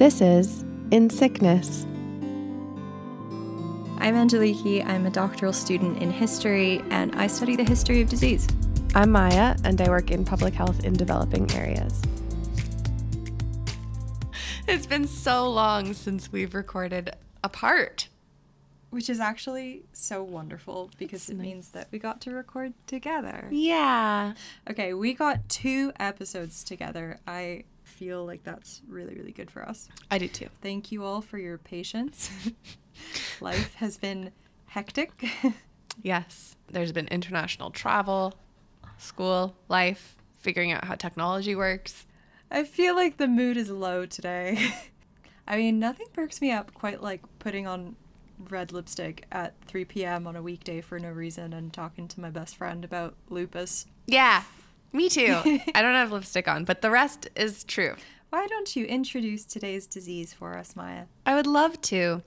This is In Sickness. I'm Angeliki. I'm a doctoral student in history and I study the history of disease. I'm Maya, and I work in public health in developing areas. It's been so long since we've recorded apart. Which is actually so wonderful because it means that we got to record together. Yeah. Okay, we got two episodes together. I feel like that's really, really good for us. I do too. Thank you all for your patience. Life has been hectic. Yes. There's been international travel, school, life, figuring out how technology works. I feel like the mood is low today. I mean, nothing perks me up quite like putting on red lipstick at 3 p.m. on a weekday for no reason and talking to my best friend about lupus. Yeah, me too. I don't have lipstick on, but the rest is true. Why don't you introduce today's disease for us, Maya? I would love to.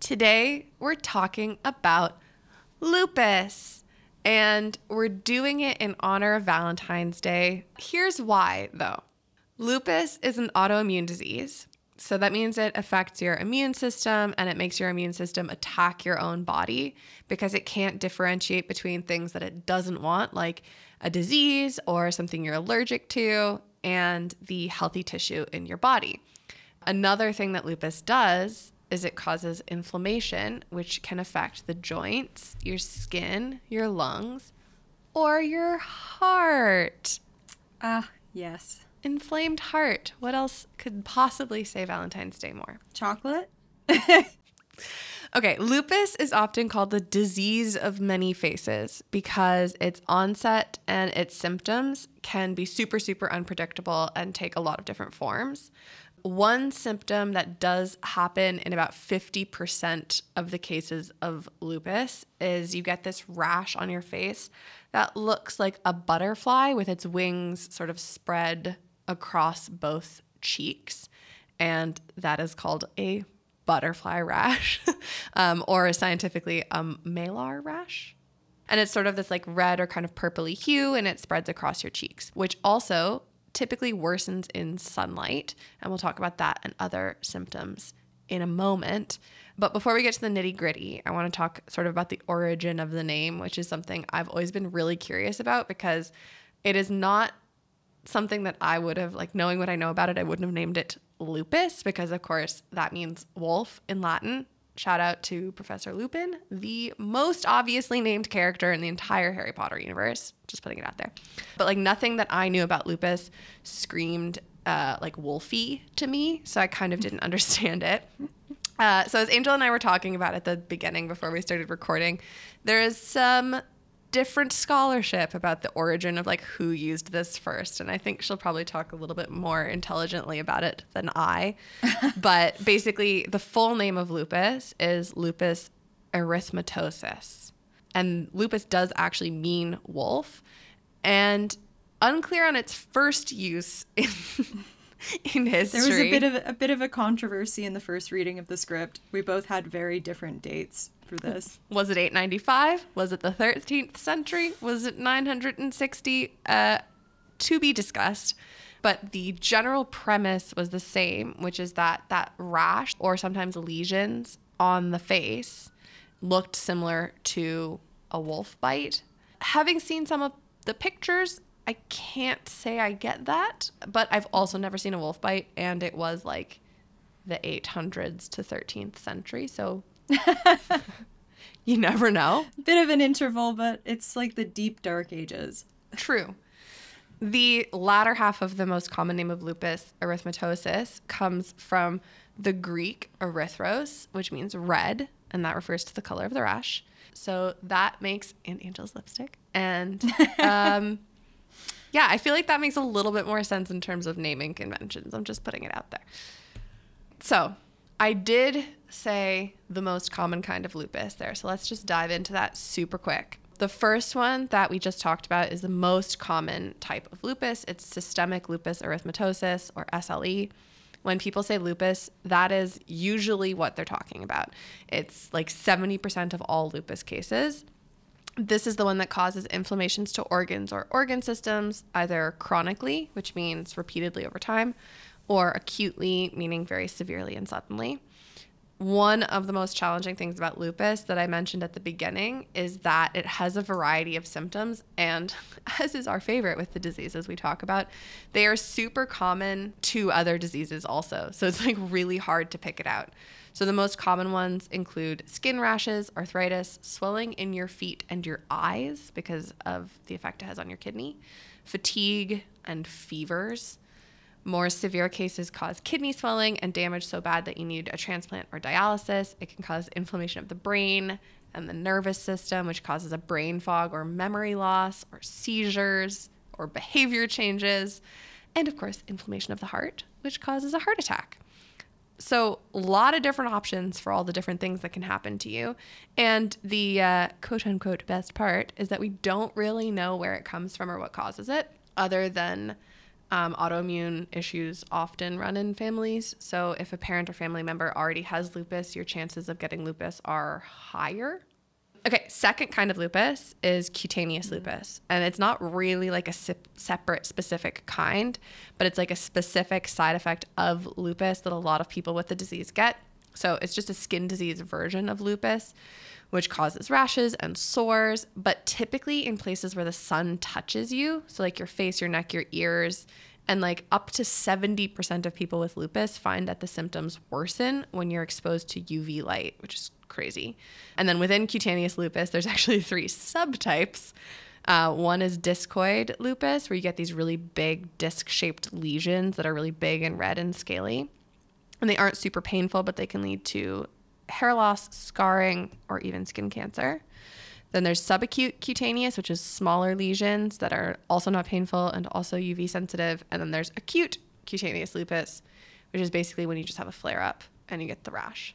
Today, we're talking about lupus, and we're doing it in honor of Valentine's Day. Here's why, though lupus is an autoimmune disease. So that means it affects your immune system and it makes your immune system attack your own body because it can't differentiate between things that it doesn't want, like a disease or something you're allergic to, and the healthy tissue in your body. Another thing that lupus does is it causes inflammation, which can affect the joints, your skin, your lungs, or your heart. Ah, yes. Inflamed heart. What else could possibly say Valentine's Day more? Chocolate? Okay, lupus is often called the disease of many faces because its onset and its symptoms can be super, super unpredictable and take a lot of different forms. One symptom that does happen in about 50% of the cases of lupus is you get this rash on your face that looks like a butterfly with its wings sort of spread across both cheeks. And that is called a butterfly rash, um, or scientifically, um, malar rash. And it's sort of this like red or kind of purpley hue, and it spreads across your cheeks, which also typically worsens in sunlight. And we'll talk about that and other symptoms in a moment. But before we get to the nitty gritty, I want to talk sort of about the origin of the name, which is something I've always been really curious about because it is not something that I would have, like, knowing what I know about it, I wouldn't have named it lupus because, of course, that means wolf in Latin. Shout out to Professor Lupin, the most obviously named character in the entire Harry Potter universe. Just putting it out there. But, like, nothing that I knew about lupus screamed uh, like wolfy to me. So I kind of didn't understand it. Uh, so, as Angel and I were talking about at the beginning before we started recording, there is some different scholarship about the origin of like who used this first and i think she'll probably talk a little bit more intelligently about it than i. But basically the full name of lupus is lupus erythematosus and lupus does actually mean wolf and unclear on its first use in, in history There was a bit of a bit of a controversy in the first reading of the script. We both had very different dates for this. Was it 895? Was it the 13th century? Was it 960? Uh, to be discussed. But the general premise was the same, which is that that rash or sometimes lesions on the face looked similar to a wolf bite. Having seen some of the pictures, I can't say I get that, but I've also never seen a wolf bite, and it was like the 800s to 13th century. So you never know. Bit of an interval, but it's like the deep dark ages. True. The latter half of the most common name of lupus, erythematosus, comes from the Greek erythros, which means red, and that refers to the color of the rash. So that makes an angel's lipstick. And um, yeah, I feel like that makes a little bit more sense in terms of naming conventions. I'm just putting it out there. So I did say the most common kind of lupus there. So let's just dive into that super quick. The first one that we just talked about is the most common type of lupus. It's systemic lupus erythematosus or SLE. When people say lupus, that is usually what they're talking about. It's like 70% of all lupus cases. This is the one that causes inflammations to organs or organ systems, either chronically, which means repeatedly over time, or acutely, meaning very severely and suddenly. One of the most challenging things about lupus that I mentioned at the beginning is that it has a variety of symptoms, and as is our favorite with the diseases we talk about, they are super common to other diseases also. So it's like really hard to pick it out. So the most common ones include skin rashes, arthritis, swelling in your feet and your eyes because of the effect it has on your kidney, fatigue, and fevers. More severe cases cause kidney swelling and damage so bad that you need a transplant or dialysis. It can cause inflammation of the brain and the nervous system, which causes a brain fog or memory loss or seizures or behavior changes. And of course, inflammation of the heart, which causes a heart attack. So, a lot of different options for all the different things that can happen to you. And the uh, quote unquote best part is that we don't really know where it comes from or what causes it, other than um, autoimmune issues often run in families. So, if a parent or family member already has lupus, your chances of getting lupus are higher. Okay, second kind of lupus is cutaneous lupus. And it's not really like a se- separate specific kind, but it's like a specific side effect of lupus that a lot of people with the disease get. So it's just a skin disease version of lupus, which causes rashes and sores, but typically in places where the sun touches you. So, like your face, your neck, your ears. And like up to 70% of people with lupus find that the symptoms worsen when you're exposed to UV light, which is crazy. And then within cutaneous lupus, there's actually three subtypes. Uh, one is discoid lupus, where you get these really big disc shaped lesions that are really big and red and scaly. And they aren't super painful, but they can lead to hair loss, scarring, or even skin cancer. Then there's subacute cutaneous, which is smaller lesions that are also not painful and also UV sensitive. And then there's acute cutaneous lupus, which is basically when you just have a flare up and you get the rash.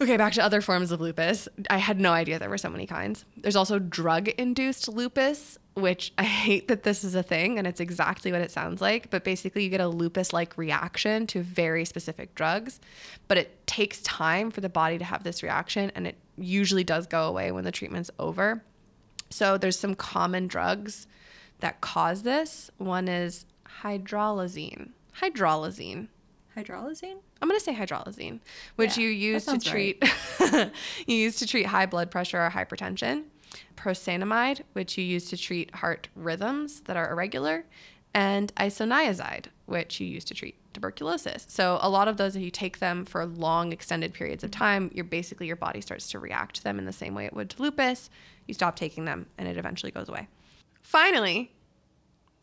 Okay, back to other forms of lupus. I had no idea there were so many kinds. There's also drug induced lupus, which I hate that this is a thing and it's exactly what it sounds like. But basically, you get a lupus like reaction to very specific drugs, but it takes time for the body to have this reaction and it usually does go away when the treatment's over. So, there's some common drugs that cause this. One is hydralazine. Hydralazine. Hydralazine? I'm going to say hydralazine, which Yeah, you use to treat you use to treat high blood pressure or hypertension. Procainamide, which you use to treat heart rhythms that are irregular, and isoniazid, which you use to treat tuberculosis. So a lot of those if you take them for long extended periods of time, you're basically your body starts to react to them in the same way it would to lupus. You stop taking them and it eventually goes away. Finally,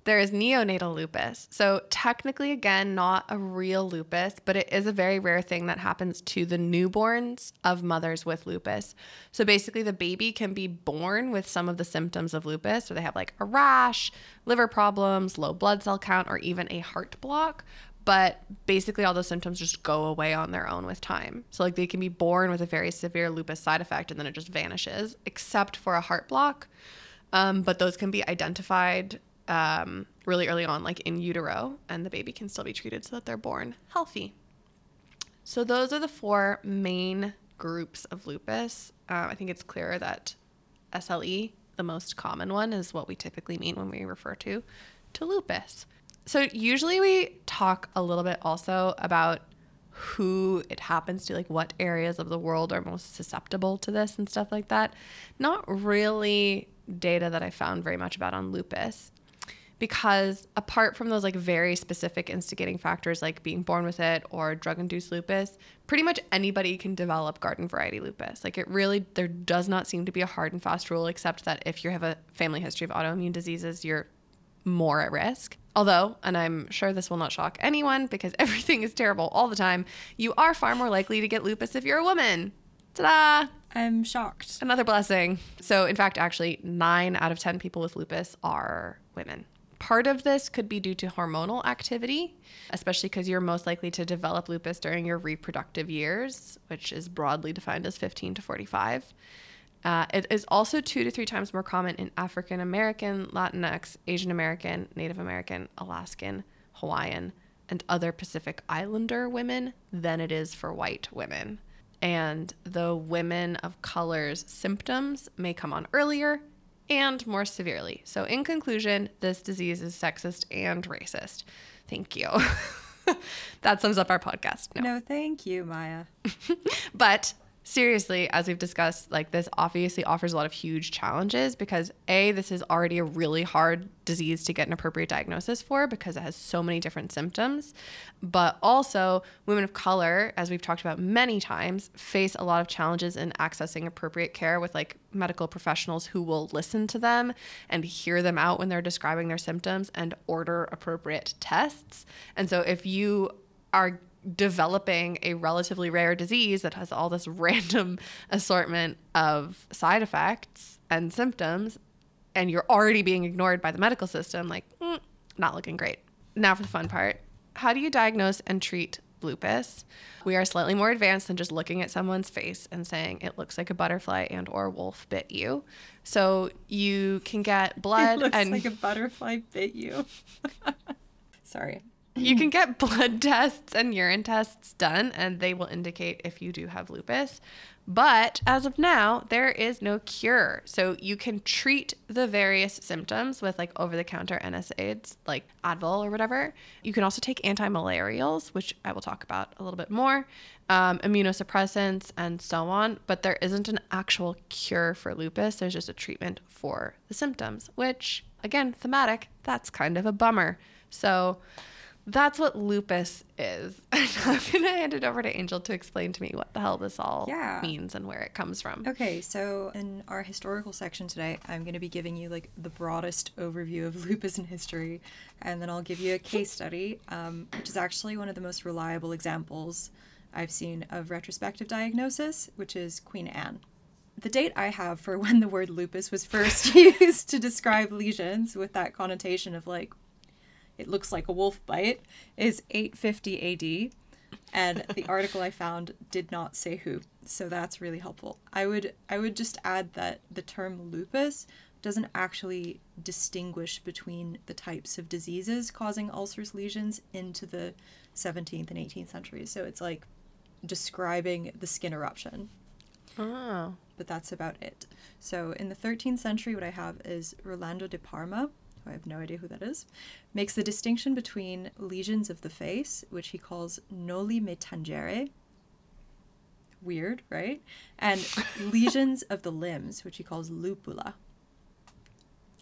there is neonatal lupus. So, technically, again, not a real lupus, but it is a very rare thing that happens to the newborns of mothers with lupus. So, basically, the baby can be born with some of the symptoms of lupus. So, they have like a rash, liver problems, low blood cell count, or even a heart block. But basically, all those symptoms just go away on their own with time. So, like, they can be born with a very severe lupus side effect and then it just vanishes, except for a heart block. Um, but those can be identified um, really early on, like in utero, and the baby can still be treated so that they're born healthy. So, those are the four main groups of lupus. Uh, I think it's clear that SLE, the most common one, is what we typically mean when we refer to to lupus. So, usually we talk a little bit also about who it happens to, like what areas of the world are most susceptible to this and stuff like that. Not really data that I found very much about on lupus because apart from those like very specific instigating factors like being born with it or drug induced lupus, pretty much anybody can develop garden variety lupus. Like it really there does not seem to be a hard and fast rule except that if you have a family history of autoimmune diseases, you're more at risk. Although, and I'm sure this will not shock anyone because everything is terrible all the time, you are far more likely to get lupus if you're a woman. Ta-da! I'm shocked. Another blessing. So, in fact, actually, nine out of 10 people with lupus are women. Part of this could be due to hormonal activity, especially because you're most likely to develop lupus during your reproductive years, which is broadly defined as 15 to 45. Uh, it is also two to three times more common in African American, Latinx, Asian American, Native American, Alaskan, Hawaiian, and other Pacific Islander women than it is for white women. And the women of color's symptoms may come on earlier and more severely. So, in conclusion, this disease is sexist and racist. Thank you. that sums up our podcast. No. No, thank you, Maya. But seriously, as we've discussed, like this obviously offers a lot of huge challenges because A, this is already a really hard disease to get an appropriate diagnosis for because it has so many different symptoms. But also, women of color, as we've talked about many times, face a lot of challenges in accessing appropriate care with like medical professionals who will listen to them and hear them out when they're describing their symptoms and order appropriate tests. And so if you are developing a relatively rare disease that has all this random assortment of side effects and symptoms, and you're already being ignored by the medical system, like, mm, not looking great. Now for the fun part how do you diagnose and treat lupus we are slightly more advanced than just looking at someone's face and saying it looks like a butterfly and or wolf bit you so you can get blood It looks and like a butterfly bit you. Sorry. You can get blood tests and urine tests done, and they will indicate if you do have lupus. But as of now, there is no cure. So you can treat the various symptoms with like over the counter NSAIDs, like Advil or whatever. You can also take anti malarials, which I will talk about a little bit more, um, immunosuppressants, and so on. But there isn't an actual cure for lupus. There's just a treatment for the symptoms, which, again, thematic, that's kind of a bummer. So, that's what lupus is. I'm going to hand it over to Angel to explain to me what the hell this all Yeah. means and where it comes from. Okay, so in our historical section today, I'm going to be giving you like the broadest overview of lupus in history, and then I'll give you a case study, um, which is actually one of the most reliable examples I've seen of retrospective diagnosis, which is Queen Anne. The date I have for when the word lupus was first used to describe lesions with that connotation of like, it looks like a wolf bite, is 850 AD and the article I found did not say who, so that's really helpful. I would I would just add that the term lupus doesn't actually distinguish between the types of diseases causing ulcerous lesions into the 17th and 18th centuries. So it's like describing the skin eruption, Oh. but that's about it. So in the 13th century, what I have is Rolando de Parma, who I have no idea who that is, makes the distinction between lesions of the face, which he calls noli me tangere. Weird, right? And lesions of the limbs, which he calls lupula.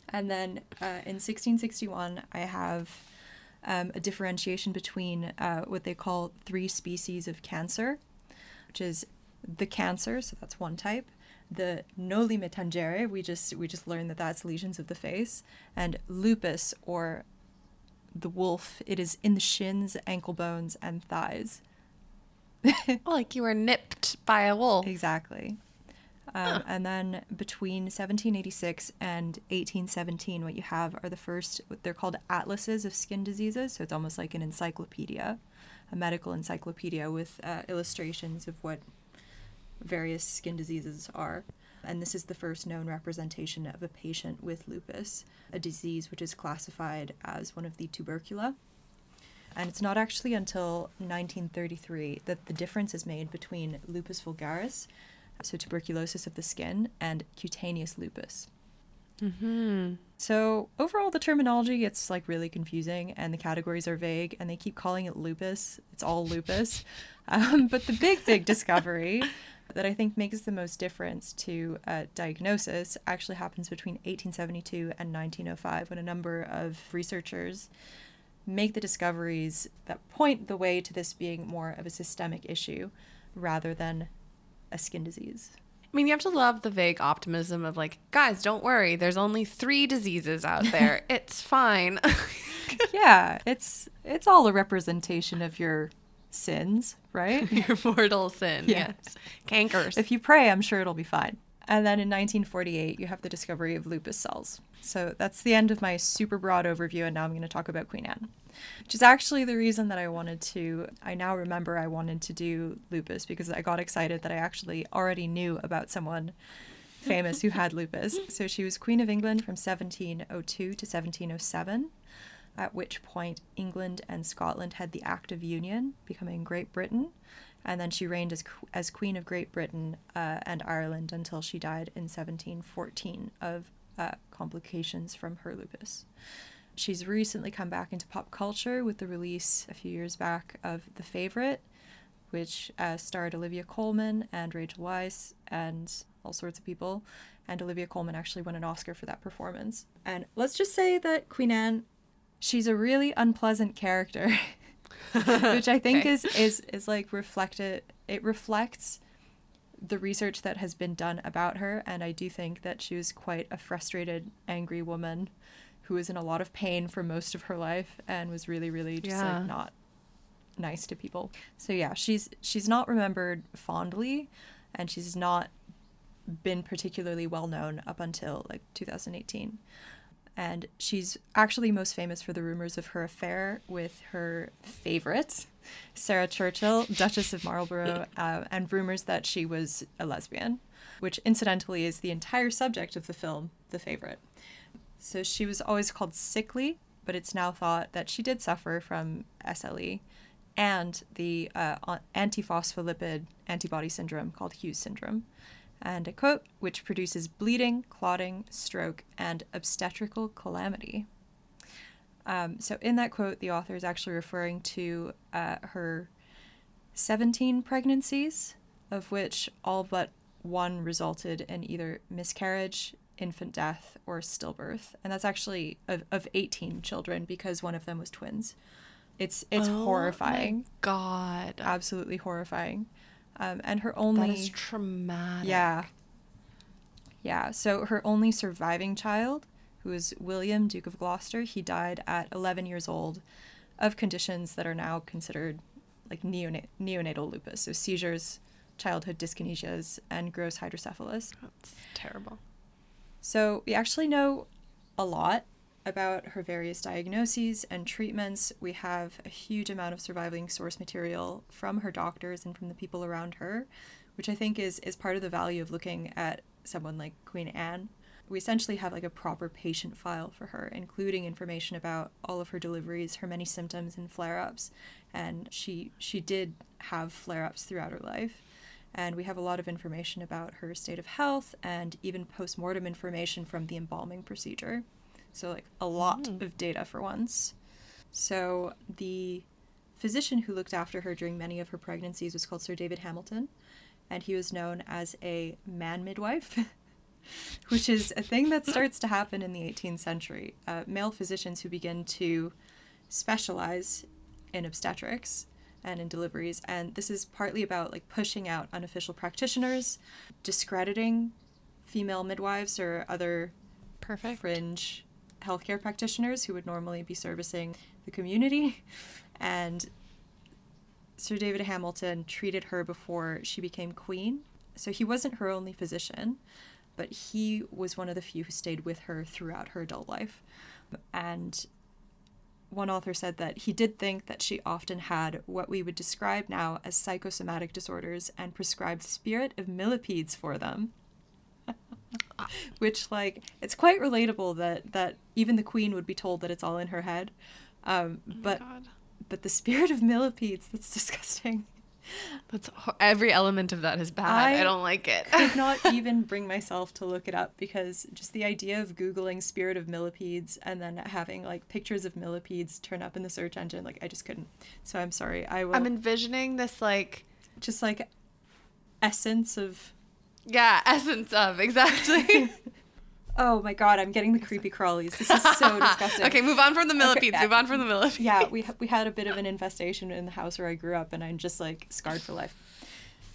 And then uh, in 1661, I have um, a differentiation between uh, what they call three species of cancer, which is the cancer, so that's one type. The noli me tangere, we just we just learned that that's lesions of the face, and lupus or the wolf. It is in the shins, ankle bones, and thighs. like you were nipped by a wolf. Exactly. Um, And then between 1786 and 1817, what you have are the first, they're called atlases of skin diseases. So it's almost like an encyclopedia, a medical encyclopedia with uh, illustrations of what various skin diseases are. And this is the first known representation of a patient with lupus, a disease which is classified as one of the tubercula. And it's not actually until 1933 that the difference is made between lupus vulgaris, so tuberculosis of the skin, and cutaneous lupus. Mm-hmm. So overall, the terminology gets like really confusing, and the categories are vague, and they keep calling it lupus. It's all lupus. um, but the big, big discovery that I think makes the most difference to uh, diagnosis actually happens between 1872 and 1905, when a number of researchers make the discoveries that point the way to this being more of a systemic issue rather than a skin disease. I mean, you have to love the vague optimism of like, guys, don't worry. There's only three diseases out there. it's fine. yeah, it's it's all a representation of your sins, right? Your mortal sin. Yeah. Yes. Cankers. if you pray, I'm sure it'll be fine. And then in 1948, you have the discovery of lupus cells. So that's the end of my super broad overview, and now I'm going to talk about Queen Anne, which is actually the reason that I wanted to. I now remember I wanted to do lupus because I got excited that I actually already knew about someone famous who had lupus. So she was Queen of England from 1702 to 1707, at which point England and Scotland had the Act of Union, becoming Great Britain. And then she reigned as, as Queen of Great Britain uh, and Ireland until she died in 1714 of uh, complications from her lupus. She's recently come back into pop culture with the release a few years back of The Favorite, which uh, starred Olivia Colman and Rachel Weisz and all sorts of people. And Olivia Colman actually won an Oscar for that performance. And let's just say that Queen Anne, she's a really unpleasant character, which I think Okay. is is is like reflected. It reflects the research that has been done about her, and I do think that she was quite a frustrated, angry woman who was in a lot of pain for most of her life and was really, really just Yeah. like not nice to people. So yeah, she's she's not remembered fondly, and she's not been particularly well known up until like 2018. And she's actually most famous for the rumors of her affair with her favorite, Sarah Churchill, Duchess of Marlborough, uh, and rumors that she was a lesbian, which incidentally is the entire subject of the film, The Favorite. So she was always called sickly, but it's now thought that she did suffer from SLE and the uh, antiphospholipid antibody syndrome called Hughes syndrome. And a quote, which produces bleeding, clotting, stroke, and obstetrical calamity. Um, so, in that quote, the author is actually referring to uh, her 17 pregnancies, of which all but one resulted in either miscarriage, infant death, or stillbirth. And that's actually of, of 18 children because one of them was twins. It's it's Oh horrifying, God. absolutely horrifying. Um, and her only is traumatic. yeah. Yeah. So her only surviving child, who is William, Duke of Gloucester, he died at 11 years old of conditions that are now considered like neonat- neonatal lupus. So seizures, childhood dyskinesias, and gross hydrocephalus. That's terrible. So we actually know a lot about her various diagnoses and treatments. We have a huge amount of surviving source material from her doctors and from the people around her, which I think is is part of the value of looking at someone like Queen Anne. We essentially have like a proper patient file for her, including information about all of her deliveries, her many symptoms and flare-ups, and she she did have flare-ups throughout her life and we have a lot of information about her state of health and even post-mortem information from the embalming procedure so like a lot of data for once. So the physician who looked after her during many of her pregnancies was called sir david hamilton and he was known as a man midwife which is a thing that starts to happen in the 18th century. Uh, male physicians who begin to specialize in obstetrics and in deliveries and this is partly about like pushing out unofficial practitioners discrediting female midwives or other Perfect. fringe healthcare practitioners who would normally be servicing the community. And Sir David Hamilton treated her before she became queen. So he wasn't her only physician but he was one of the few who stayed with her throughout her adult life. And one author said that he did think that she often had what we would describe now as psychosomatic disorders and prescribed spirit of millipedes for them. Which, like, it's quite relatable that that even the queen would be told that it's all in her head. Um, but God. but the spirit of millipedes, that's disgusting. That's every element of that is bad. I, I don't like it. I could not even bring myself to look it up because just the idea of googling spirit of millipedes and then having like pictures of millipedes turn up in the search engine like i just couldn't so i'm sorry i will I'm envisioning this like just like essence of yeah, essence of exactly. oh my god i'm getting the creepy crawlies this is so disgusting okay, move on from the millipedes. uh, Move on from the millipedes. yeah we, we had a bit of an infestation in the house where i grew up and i'm just like scarred for life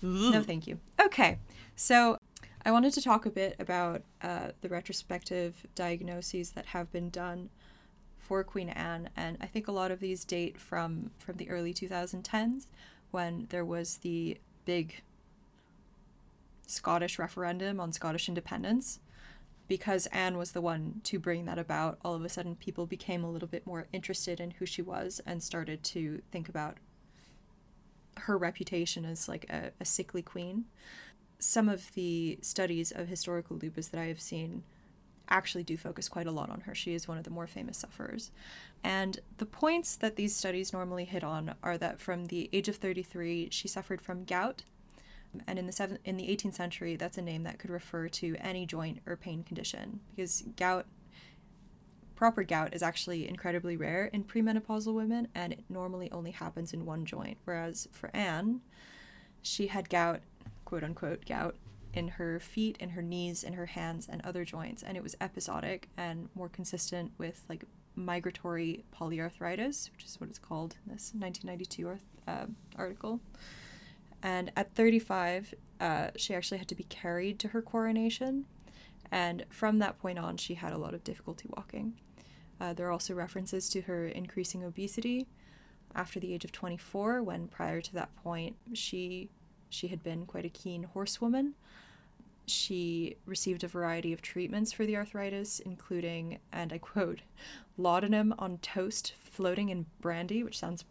No, thank you. Okay, so I wanted to talk a bit about uh, the retrospective diagnoses that have been done for Queen Anne, and I think a lot of these date from from the early 2010s when there was the big Scottish referendum on Scottish independence. Because Anne was the one to bring that about, all of a sudden people became a little bit more interested in who she was and started to think about her reputation as like a, a sickly queen. Some of the studies of historical lupus that I have seen actually do focus quite a lot on her. She is one of the more famous sufferers. And the points that these studies normally hit on are that from the age of 33, she suffered from gout. And in the seven, in the 18th century, that's a name that could refer to any joint or pain condition because gout proper gout is actually incredibly rare in premenopausal women and it normally only happens in one joint. Whereas for Anne, she had gout, quote unquote, gout, in her feet, in her knees, in her hands, and other joints. And it was episodic and more consistent with like migratory polyarthritis, which is what it's called in this 1992 uh, article. And at 35, uh, she actually had to be carried to her coronation. And from that point on, she had a lot of difficulty walking. Uh, there are also references to her increasing obesity after the age of 24, when prior to that point, she she had been quite a keen horsewoman. She received a variety of treatments for the arthritis, including, and I quote, laudanum on toast floating in brandy, which sounds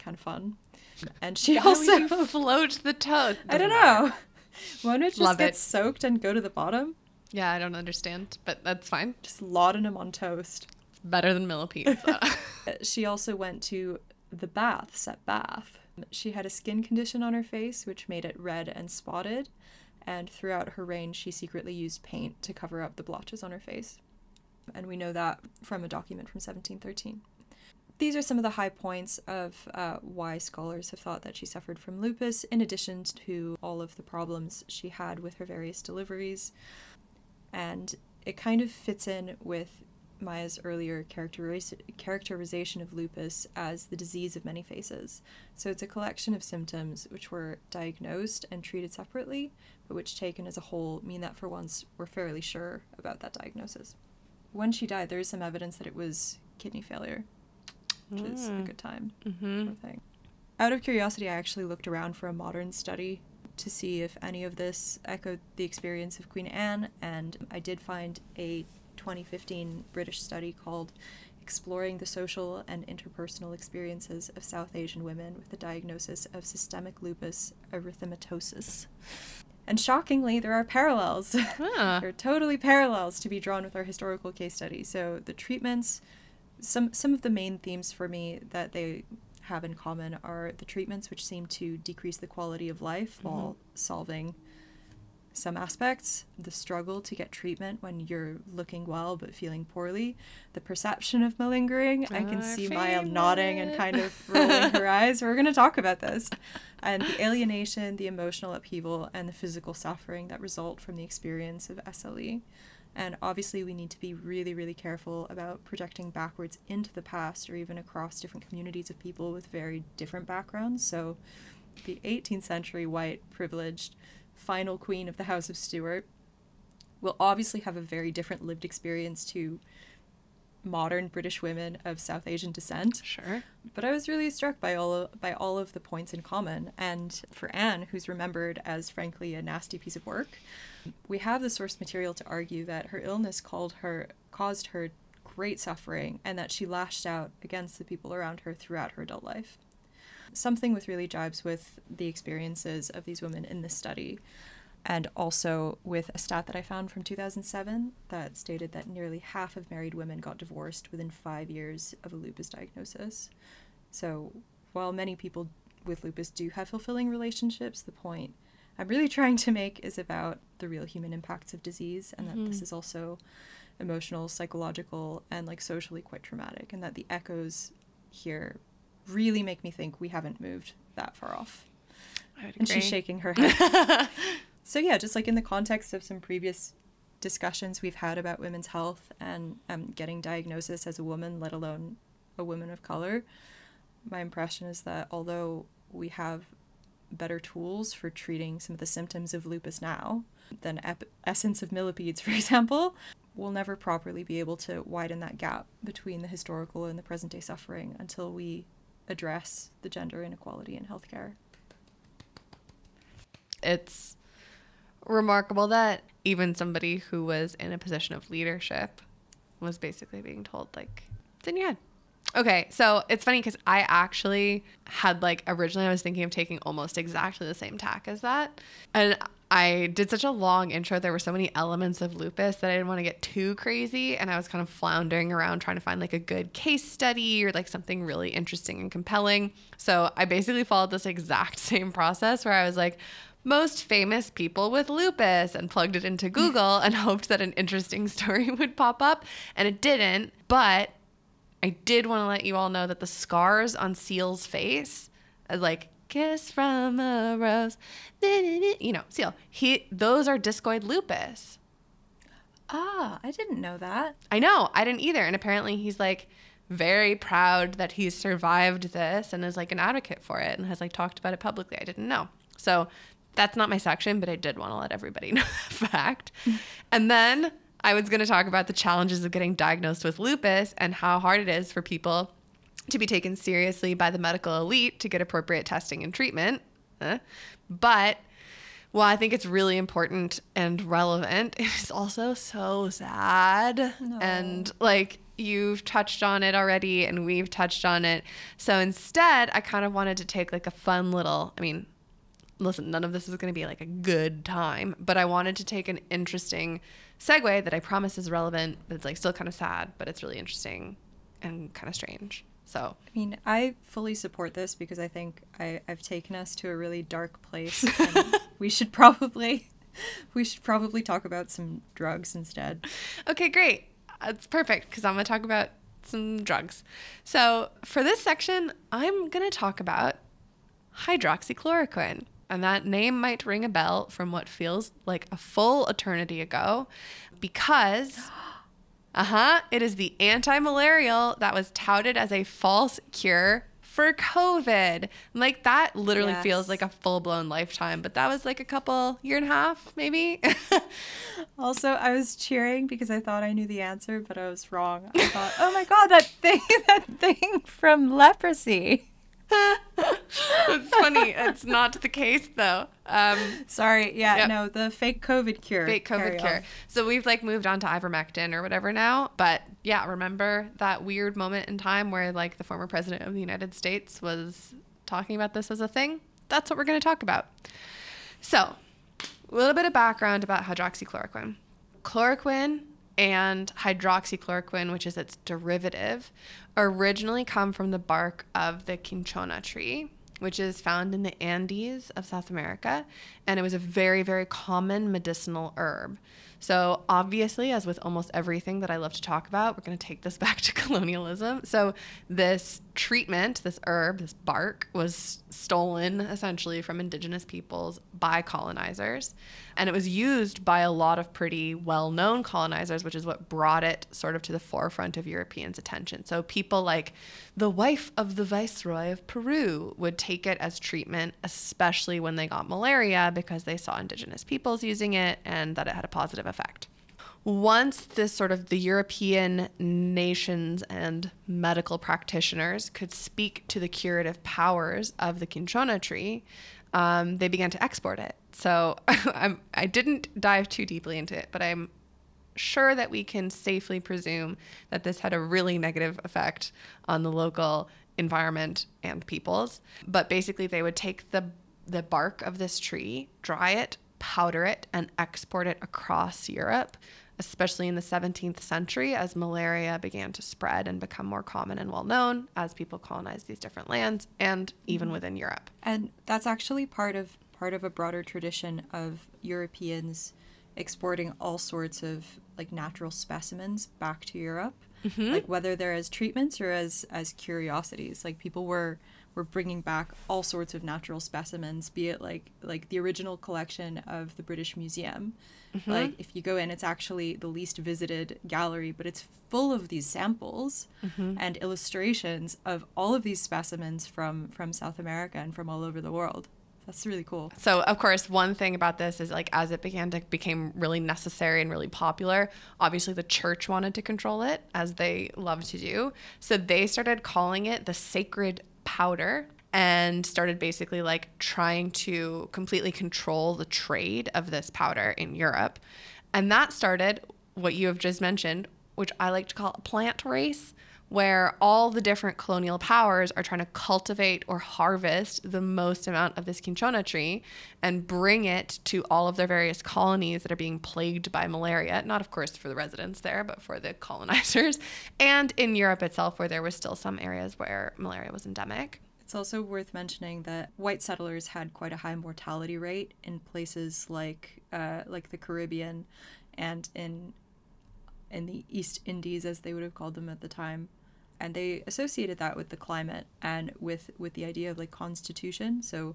kind of fun. And she How also float the toad. I don't know. Wouldn't it just Love get it. soaked and go to the bottom? Yeah, I don't understand, but that's fine. Just laudanum on toast. It's better than millipede. She also went to the baths at Bath. She had a skin condition on her face which made it red and spotted, and throughout her reign, she secretly used paint to cover up the blotches on her face. And we know that from a document from 1713. These are some of the high points of uh, why scholars have thought that she suffered from lupus, in addition to all of the problems she had with her various deliveries. And it kind of fits in with Maya's earlier characteriz- characterization of lupus as the disease of many faces. So it's a collection of symptoms which were diagnosed and treated separately, but which taken as a whole mean that for once we're fairly sure about that diagnosis. When she died, there is some evidence that it was kidney failure, which is a Mm. good time hmm sort of thing. Out of curiosity, I actually looked around for a modern study to see if any of this echoed the experience of Queen Anne, and I did find a 2015 British study called Exploring the Social and Interpersonal Experiences of South Asian Women with the Diagnosis of Systemic Lupus Erythematosus. And shockingly, there are parallels. Ah. there are totally parallels to be drawn with our historical case study. So the treatments, some some of the main themes for me that they have in common are the treatments which seem to decrease the quality of life while solving some aspects the struggle to get treatment when you're looking well but feeling poorly the perception of malingering. I can see maya nodding and kind of rolling her eyes. We're going to talk about this. And the alienation the emotional upheaval and the physical suffering that result from the experience of sle and obviously, we need to be really, really careful about projecting backwards into the past or even across different communities of people with very different backgrounds. So, the 18th century white, privileged, final queen of the House of Stuart will obviously have a very different lived experience to modern British women of South Asian descent. Sure. But I was really struck by all of, by all of the points in common. And for Anne, who's remembered as frankly a nasty piece of work, we have the source material to argue that her illness called her caused her great suffering and that she lashed out against the people around her throughout her adult life. Something with really jibes with the experiences of these women in this study. And also with a stat that I found from 2007 that stated that nearly half of married women got divorced within five years of a lupus diagnosis. So while many people with lupus do have fulfilling relationships, the point I'm really trying to make is about the real human impacts of disease and that this is also emotional, psychological, and like socially quite traumatic, and that the echoes here really make me think we haven't moved that far off. I would And she's shaking her head. so yeah, just like in the context of some previous discussions we've had about women's health and um, getting diagnosis as a woman, let alone a woman of color, my impression is that although we have better tools for treating some of the symptoms of lupus now than ep- essence of millipedes, for example, we'll never properly be able to widen that gap between the historical and the present day suffering until we address the gender inequality in healthcare. it's remarkable that even somebody who was in a position of leadership was basically being told like it's in your head okay so it's funny because i actually had like originally i was thinking of taking almost exactly the same tack as that and i did such a long intro there were so many elements of lupus that i didn't want to get too crazy and i was kind of floundering around trying to find like a good case study or like something really interesting and compelling so i basically followed this exact same process where i was like most famous people with lupus and plugged it into Google and hoped that an interesting story would pop up. And it didn't. But I did want to let you all know that the scars on Seal's face, uh, like kiss from a rose, you know, Seal, he those are discoid lupus. Ah, I didn't know that. I know, I didn't either. And apparently he's like very proud that he's survived this and is like an advocate for it and has like talked about it publicly. I didn't know. So that's not my section, but I did want to let everybody know that fact. and then I was going to talk about the challenges of getting diagnosed with lupus and how hard it is for people to be taken seriously by the medical elite to get appropriate testing and treatment. Uh, but while I think it's really important and relevant, it is also so sad. No. And like you've touched on it already and we've touched on it. So instead, I kind of wanted to take like a fun little, I mean, listen, none of this is going to be like a good time, but I wanted to take an interesting segue that I promise is relevant, but it's like still kind of sad, but it's really interesting and kind of strange. So, I mean, I fully support this because I think I, I've taken us to a really dark place. And we should probably, we should probably talk about some drugs instead. okay, great. That's perfect because I'm going to talk about some drugs. So, for this section, I'm going to talk about hydroxychloroquine. And that name might ring a bell from what feels like a full eternity ago because, uh huh, it is the anti malarial that was touted as a false cure for COVID. Like that literally Yes. feels like a full blown lifetime, but that was like a couple year and a half, maybe. Also, I was cheering because I thought I knew the answer, but I was wrong. I thought, oh my god, that thing, that thing from leprosy. it's funny. It's not the case though. Um, Sorry, yeah, Yep. no, the fake COVID cure. fake COVID on. cure. So we've like moved on to ivermectin or whatever now. But yeah, remember that weird moment in time where like the former president of the United States was talking about this as a thing? That's what we're going to talk about. So, a little bit of background about hydroxychloroquine. Chloroquine and hydroxychloroquine, which is its derivative, originally come from the bark of the cinchona tree, which is found in the Andes of South America. And it was a very, very common medicinal herb. So, obviously, as with almost everything that I love to talk about, we're going to take this back to colonialism. So, this treatment, this herb, this bark, was stolen essentially from indigenous peoples by colonizers. And it was used by a lot of pretty well known colonizers, which is what brought it sort of to the forefront of Europeans' attention. So, people like the wife of the Viceroy of Peru would take it as treatment, especially when they got malaria because they saw indigenous peoples using it and that it had a positive effect once this sort of the European nations and medical practitioners could speak to the curative powers of the cinchona tree, um, they began to export it. So I'm, I didn't dive too deeply into it, but I'm sure that we can safely presume that this had a really negative effect on the local environment and peoples. But basically, they would take the the bark of this tree, dry it, powder it, and export it across Europe, especially in the 17th century as malaria began to spread and become more common and well known as people colonized these different lands and even mm-hmm. within Europe. And that's actually part of part of a broader tradition of Europeans exporting all sorts of like natural specimens back to Europe. Mm-hmm. Like whether they're as treatments or as as curiosities. Like people were were bringing back all sorts of natural specimens, be it like like the original collection of the British Museum. Mm-hmm. Like if you go in, it's actually the least visited gallery, but it's full of these samples mm-hmm. and illustrations of all of these specimens from from South America and from all over the world. That's really cool. So, of course, one thing about this is like as it began to became really necessary and really popular, obviously the church wanted to control it as they love to do. So they started calling it the sacred powder and started basically like trying to completely control the trade of this powder in Europe. And that started what you have just mentioned, which I like to call a plant race, where all the different colonial powers are trying to cultivate or harvest the most amount of this cinchona tree and bring it to all of their various colonies that are being plagued by malaria. Not, of course, for the residents there, but for the colonizers. And in Europe itself, where there was still some areas where malaria was endemic. It's also worth mentioning that white settlers had quite a high mortality rate in places like uh, like the Caribbean and in in the East Indies as they would have called them at the time. And they associated that with the climate and with with the idea of like constitution. So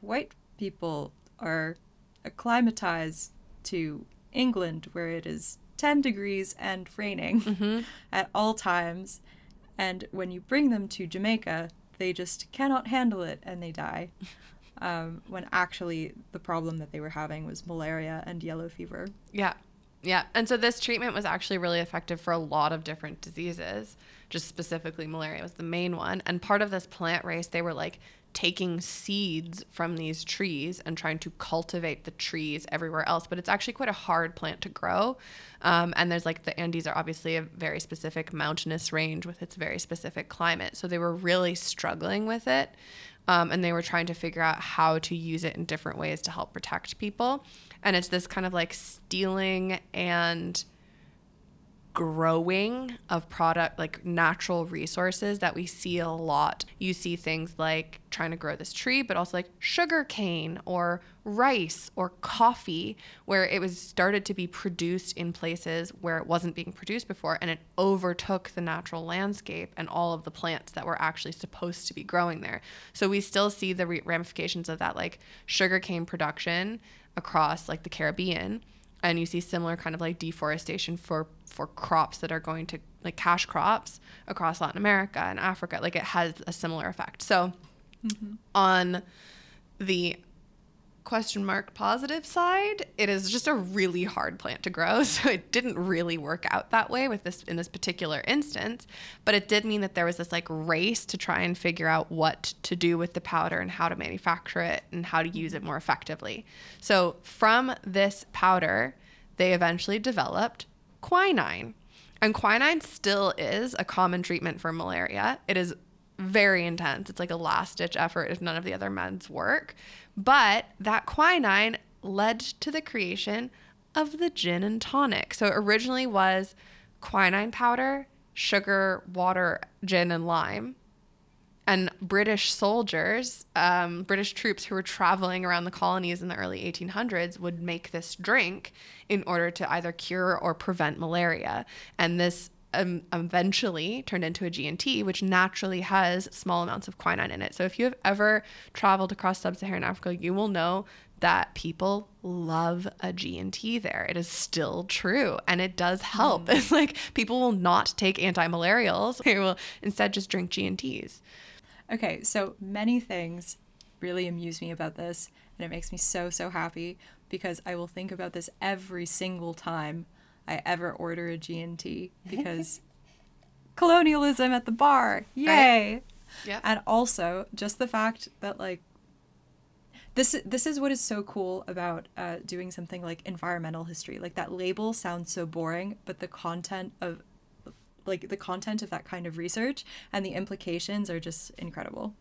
white people are acclimatized to England where it is 10 degrees and raining Mm-hmm. at all times. And when you bring them to Jamaica, they just cannot handle it and they die. Um, when actually the problem that they were having was malaria and yellow fever. Yeah. Yeah. And so this treatment was actually really effective for a lot of different diseases. Just specifically, malaria was the main one. And part of this plant race, they were like taking seeds from these trees and trying to cultivate the trees everywhere else. But it's actually quite a hard plant to grow. Um, and there's like the Andes are obviously a very specific mountainous range with its very specific climate. So they were really struggling with it. Um, and they were trying to figure out how to use it in different ways to help protect people. And it's this kind of like stealing and growing of product like natural resources that we see a lot. You see things like trying to grow this tree, but also like sugar cane or rice or coffee, where it was started to be produced in places where it wasn't being produced before, and it overtook the natural landscape and all of the plants that were actually supposed to be growing there. So we still see the ramifications of that like sugar cane production across like the Caribbean and you see similar kind of like deforestation for for crops that are going to like cash crops across Latin America and Africa like it has a similar effect. So mm-hmm. on the question mark positive side it is just a really hard plant to grow. So it didn't really work out that way with this in this particular instance but it did mean that there was this like race to try and figure out what to do with the powder and how to manufacture it and how to use it more effectively. So from this powder they eventually developed quinine. And quinine still is a common treatment for malaria. It is very intense. It's like a last ditch effort if none of the other meds work. But that quinine led to the creation of the gin and tonic. So it originally was quinine powder, sugar, water, gin, and lime. And British soldiers, um, British troops who were traveling around the colonies in the early 1800s would make this drink in order to either cure or prevent malaria. And this um, eventually turned into a G&T, which naturally has small amounts of quinine in it. So if you have ever traveled across sub-Saharan Africa, you will know that people love a G&T there. It is still true and it does help. It's like people will not take anti-malarials. They will instead just drink G&Ts. Okay, so many things really amuse me about this, and it makes me so, so happy because I will think about this every single time I ever order a G&T because colonialism at the bar. Yay. Yeah. And also just the fact that like this this is what is so cool about uh, doing something like environmental history. Like that label sounds so boring, but the content of like the content of that kind of research and the implications are just incredible.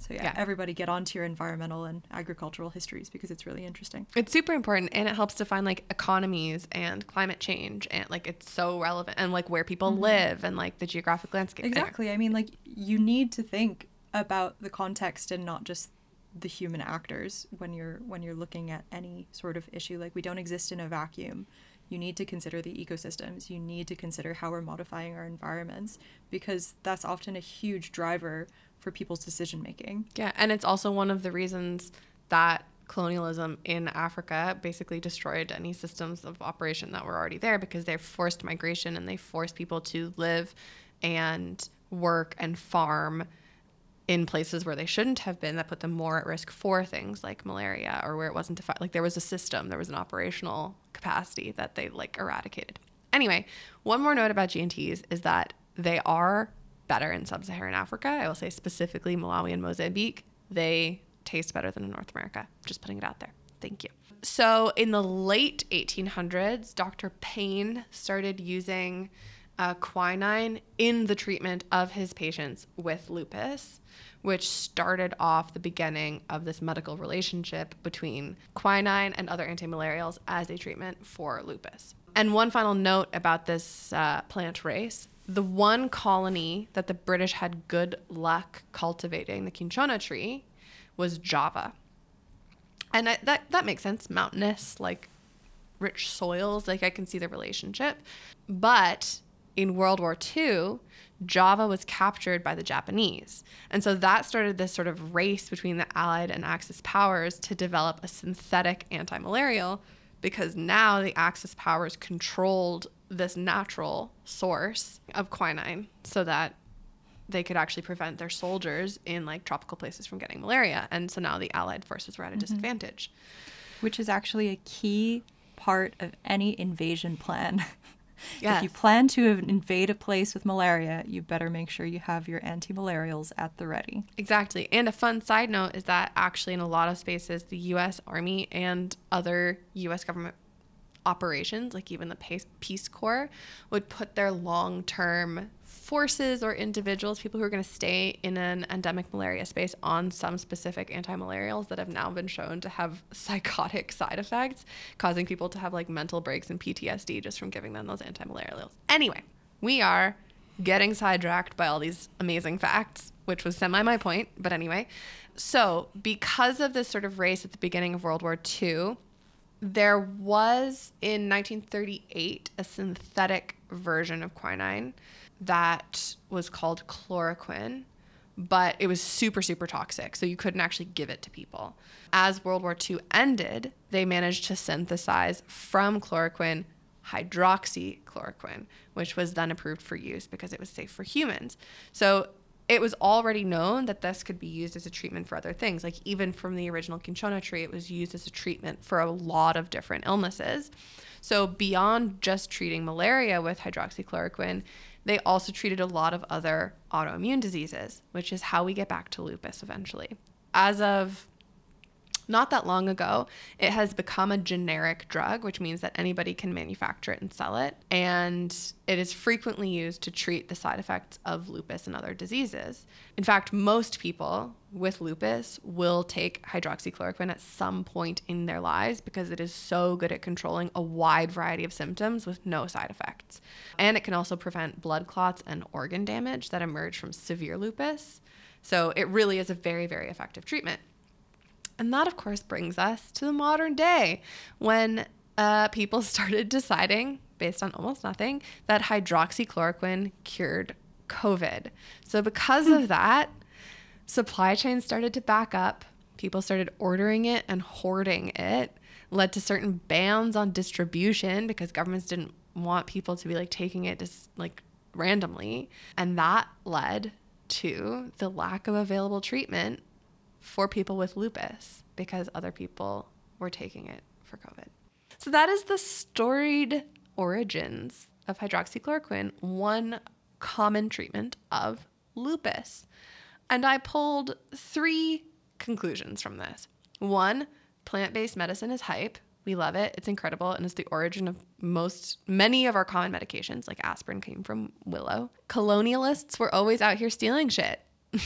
So yeah, Yeah. everybody get onto your environmental and agricultural histories because it's really interesting. It's super important and it helps define like economies and climate change and like it's so relevant and like where people mm-hmm. live and like the geographic landscape. Exactly. I mean, like you need to think about the context and not just the human actors when you're when you're looking at any sort of issue. Like we don't exist in a vacuum. You need to consider the ecosystems. You need to consider how we're modifying our environments because that's often a huge driver for people's decision making. Yeah, and it's also one of the reasons that colonialism in Africa basically destroyed any systems of operation that were already there because they forced migration and they forced people to live and work and farm in places where they shouldn't have been that put them more at risk for things like malaria or where it wasn't defined like there was a system there was an operational capacity that they like eradicated. Anyway one more note about gnts is that they are better in sub-saharan africa. I will say specifically malawi and mozambique. They taste better than in north america. Just putting it out there. Thank you. So in the late 1800s dr payne started using uh, quinine in the treatment of his patients with lupus, which started off the beginning of this medical relationship between quinine and other antimalarials as a treatment for lupus. And one final note about this uh, plant race the one colony that the British had good luck cultivating, the cinchona tree, was Java. And I, that that makes sense. Mountainous, like rich soils, like I can see the relationship. But in World War II, Java was captured by the Japanese. And so that started this sort of race between the Allied and Axis powers to develop a synthetic anti malarial because now the Axis powers controlled this natural source of quinine so that they could actually prevent their soldiers in like tropical places from getting malaria. And so now the Allied forces were at a mm-hmm. disadvantage. Which is actually a key part of any invasion plan. Yes. If you plan to invade a place with malaria, you better make sure you have your anti malarials at the ready. Exactly. And a fun side note is that actually, in a lot of spaces, the US Army and other US government operations, like even the Peace Corps, would put their long term forces or individuals, people who are going to stay in an endemic malaria space on some specific anti malarials that have now been shown to have psychotic side effects, causing people to have like mental breaks and PTSD just from giving them those anti malarials. Anyway, we are getting sidetracked by all these amazing facts, which was semi my point, but anyway. So, because of this sort of race at the beginning of World War II, there was in 1938 a synthetic version of quinine that was called chloroquine, but it was super, super toxic. So you couldn't actually give it to people. As World War II ended, they managed to synthesize from chloroquine hydroxychloroquine, which was then approved for use because it was safe for humans. So it was already known that this could be used as a treatment for other things. Like even from the original cinchona tree, it was used as a treatment for a lot of different illnesses. So beyond just treating malaria with hydroxychloroquine, they also treated a lot of other autoimmune diseases, which is how we get back to lupus eventually. As of not that long ago, it has become a generic drug, which means that anybody can manufacture it and sell it. And it is frequently used to treat the side effects of lupus and other diseases. In fact, most people with lupus will take hydroxychloroquine at some point in their lives because it is so good at controlling a wide variety of symptoms with no side effects. And it can also prevent blood clots and organ damage that emerge from severe lupus. So it really is a very, very effective treatment. And that, of course, brings us to the modern day when uh, people started deciding, based on almost nothing, that hydroxychloroquine cured COVID. So, because of that, supply chains started to back up. People started ordering it and hoarding it, led to certain bans on distribution because governments didn't want people to be like taking it just like randomly. And that led to the lack of available treatment for people with lupus because other people were taking it for COVID. So that is the storied origins of hydroxychloroquine, one common treatment of lupus. And I pulled three conclusions from this. One, plant based medicine is hype. We love it. It's incredible and it's the origin of most many of our common medications, like aspirin came from willow. Colonialists were always out here stealing shit.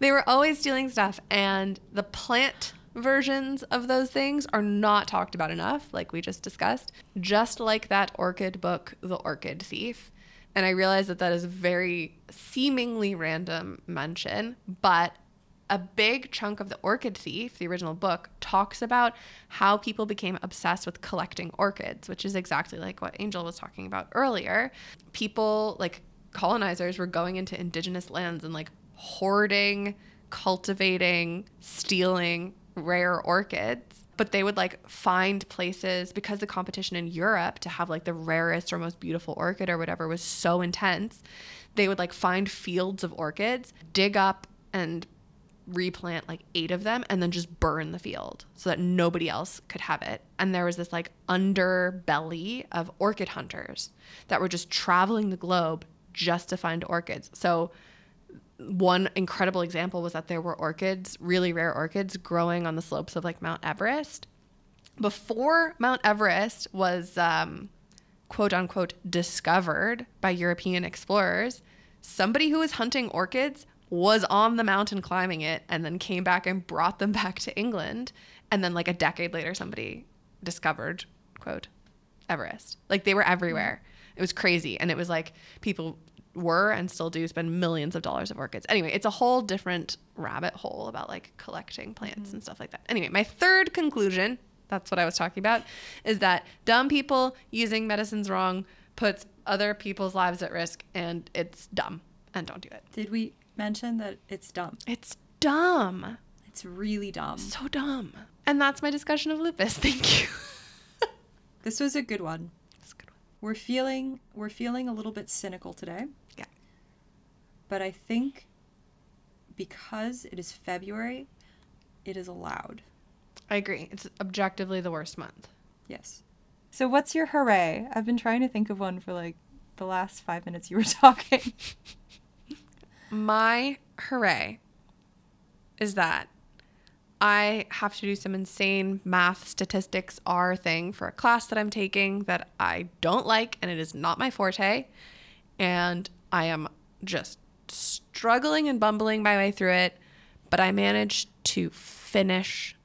they were always stealing stuff, and the plant versions of those things are not talked about enough, like we just discussed. Just like that orchid book, The Orchid Thief. And I realize that that is a very seemingly random mention, but a big chunk of The Orchid Thief, the original book, talks about how people became obsessed with collecting orchids, which is exactly like what Angel was talking about earlier. People, like colonizers, were going into indigenous lands and like hoarding, cultivating, stealing rare orchids. But they would like find places because the competition in Europe to have like the rarest or most beautiful orchid or whatever was so intense. They would like find fields of orchids, dig up and replant like eight of them and then just burn the field so that nobody else could have it. And there was this like underbelly of orchid hunters that were just traveling the globe just to find orchids. So one incredible example was that there were orchids, really rare orchids, growing on the slopes of like Mount Everest. Before Mount Everest was um, quote unquote discovered by European explorers, somebody who was hunting orchids was on the mountain climbing it and then came back and brought them back to England. And then, like a decade later, somebody discovered, quote, Everest. Like they were everywhere. It was crazy. And it was like people were and still do spend millions of dollars of orchids. Anyway, it's a whole different rabbit hole about like collecting plants and mm-hmm. stuff like that. Anyway, my third conclusion, that's what I was talking about, is that dumb people using medicines wrong puts other people's lives at risk and it's dumb and don't do it. Did we mention that it's dumb? It's dumb. It's really dumb. So dumb. And that's my discussion of lupus. Thank you. This was a good one. That's a good one. We're feeling we're feeling a little bit cynical today. But I think because it is February, it is allowed. I agree. It's objectively the worst month. Yes. So what's your hooray? I've been trying to think of one for like the last 5 minutes you were talking. My hooray is that I have to do some insane math statistics R thing for a class that I'm taking that I don't like and it is not my forte. And I am just struggling and bumbling my way through it. But I managed to finish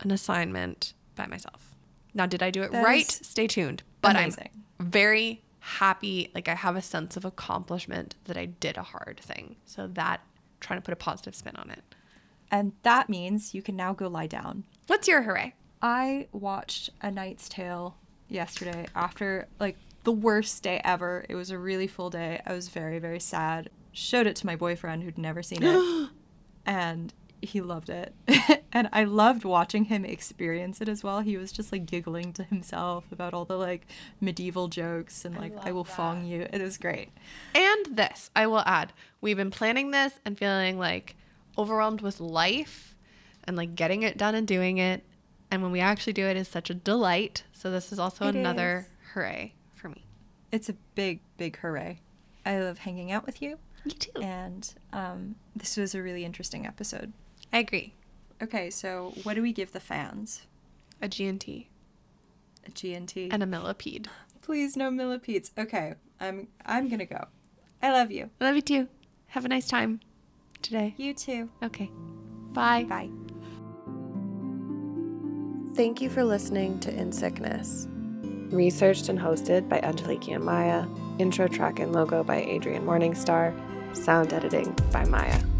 an assignment by myself. Now, did I do it That right? Stay tuned. But amazing. I'm very happy. Like, I have a sense of accomplishment that I did a hard thing. So, that trying to put a positive spin on it. And that means you can now go lie down. What's your hooray? I watched A Knight's Tale yesterday after like the worst day ever. It was a really full day. I was very, very sad. Showed it to my boyfriend who'd never seen it, and he loved it. and I loved watching him experience it as well. He was just like giggling to himself about all the like medieval jokes and like I, love will that. fong you. It was great. And this, I will add, we've been planning this and feeling like overwhelmed with life and like getting it done and doing it. And when we actually do it is such a delight. So this is also It another is. hooray for me. It's a big, big hooray. I love hanging out with you, Me too. and um, this was a really interesting episode. I agree. Okay, so what do we give the fans? A G&T A GNT. and a millipede. Please no millipedes. Okay, I'm I'm gonna go. I love you. I love you too. Have a nice time today. You too. Okay. Bye. Bye. Thank you for listening to In Sickness. Researched and hosted by Angeliki and Maya. Intro track and logo by Adrian Morningstar. Sound editing by Maya.